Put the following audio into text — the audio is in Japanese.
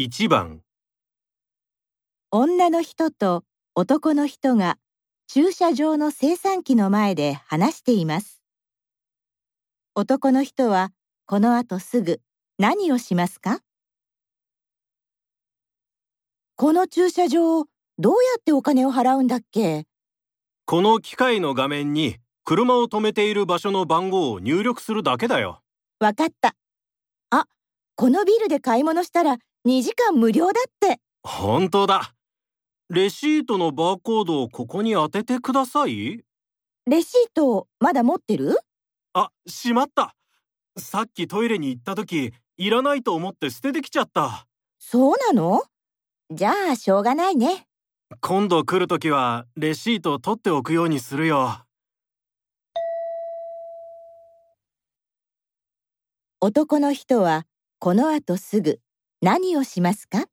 1番女の人と男の人が駐車場の生産機の前で話しています。男の人はこの後すぐ何をしますか？この駐車場、どうやってお金を払うんだっけ？この機械の画面に車を止めている場所の番号を入力するだけだよ。わかった。あ、このビルで買い物したら2時間無料だって。本当だ。レシートのバーコードをここに当ててください。レシートまだ持ってる？あ、しまった。さっきトイレに行った時、いらないと思って捨ててきちゃった。そうなの？じゃあしょうがないね。今度来る時はレシート取っておくようにするよ。男の人はこの後すぐ何をしますか？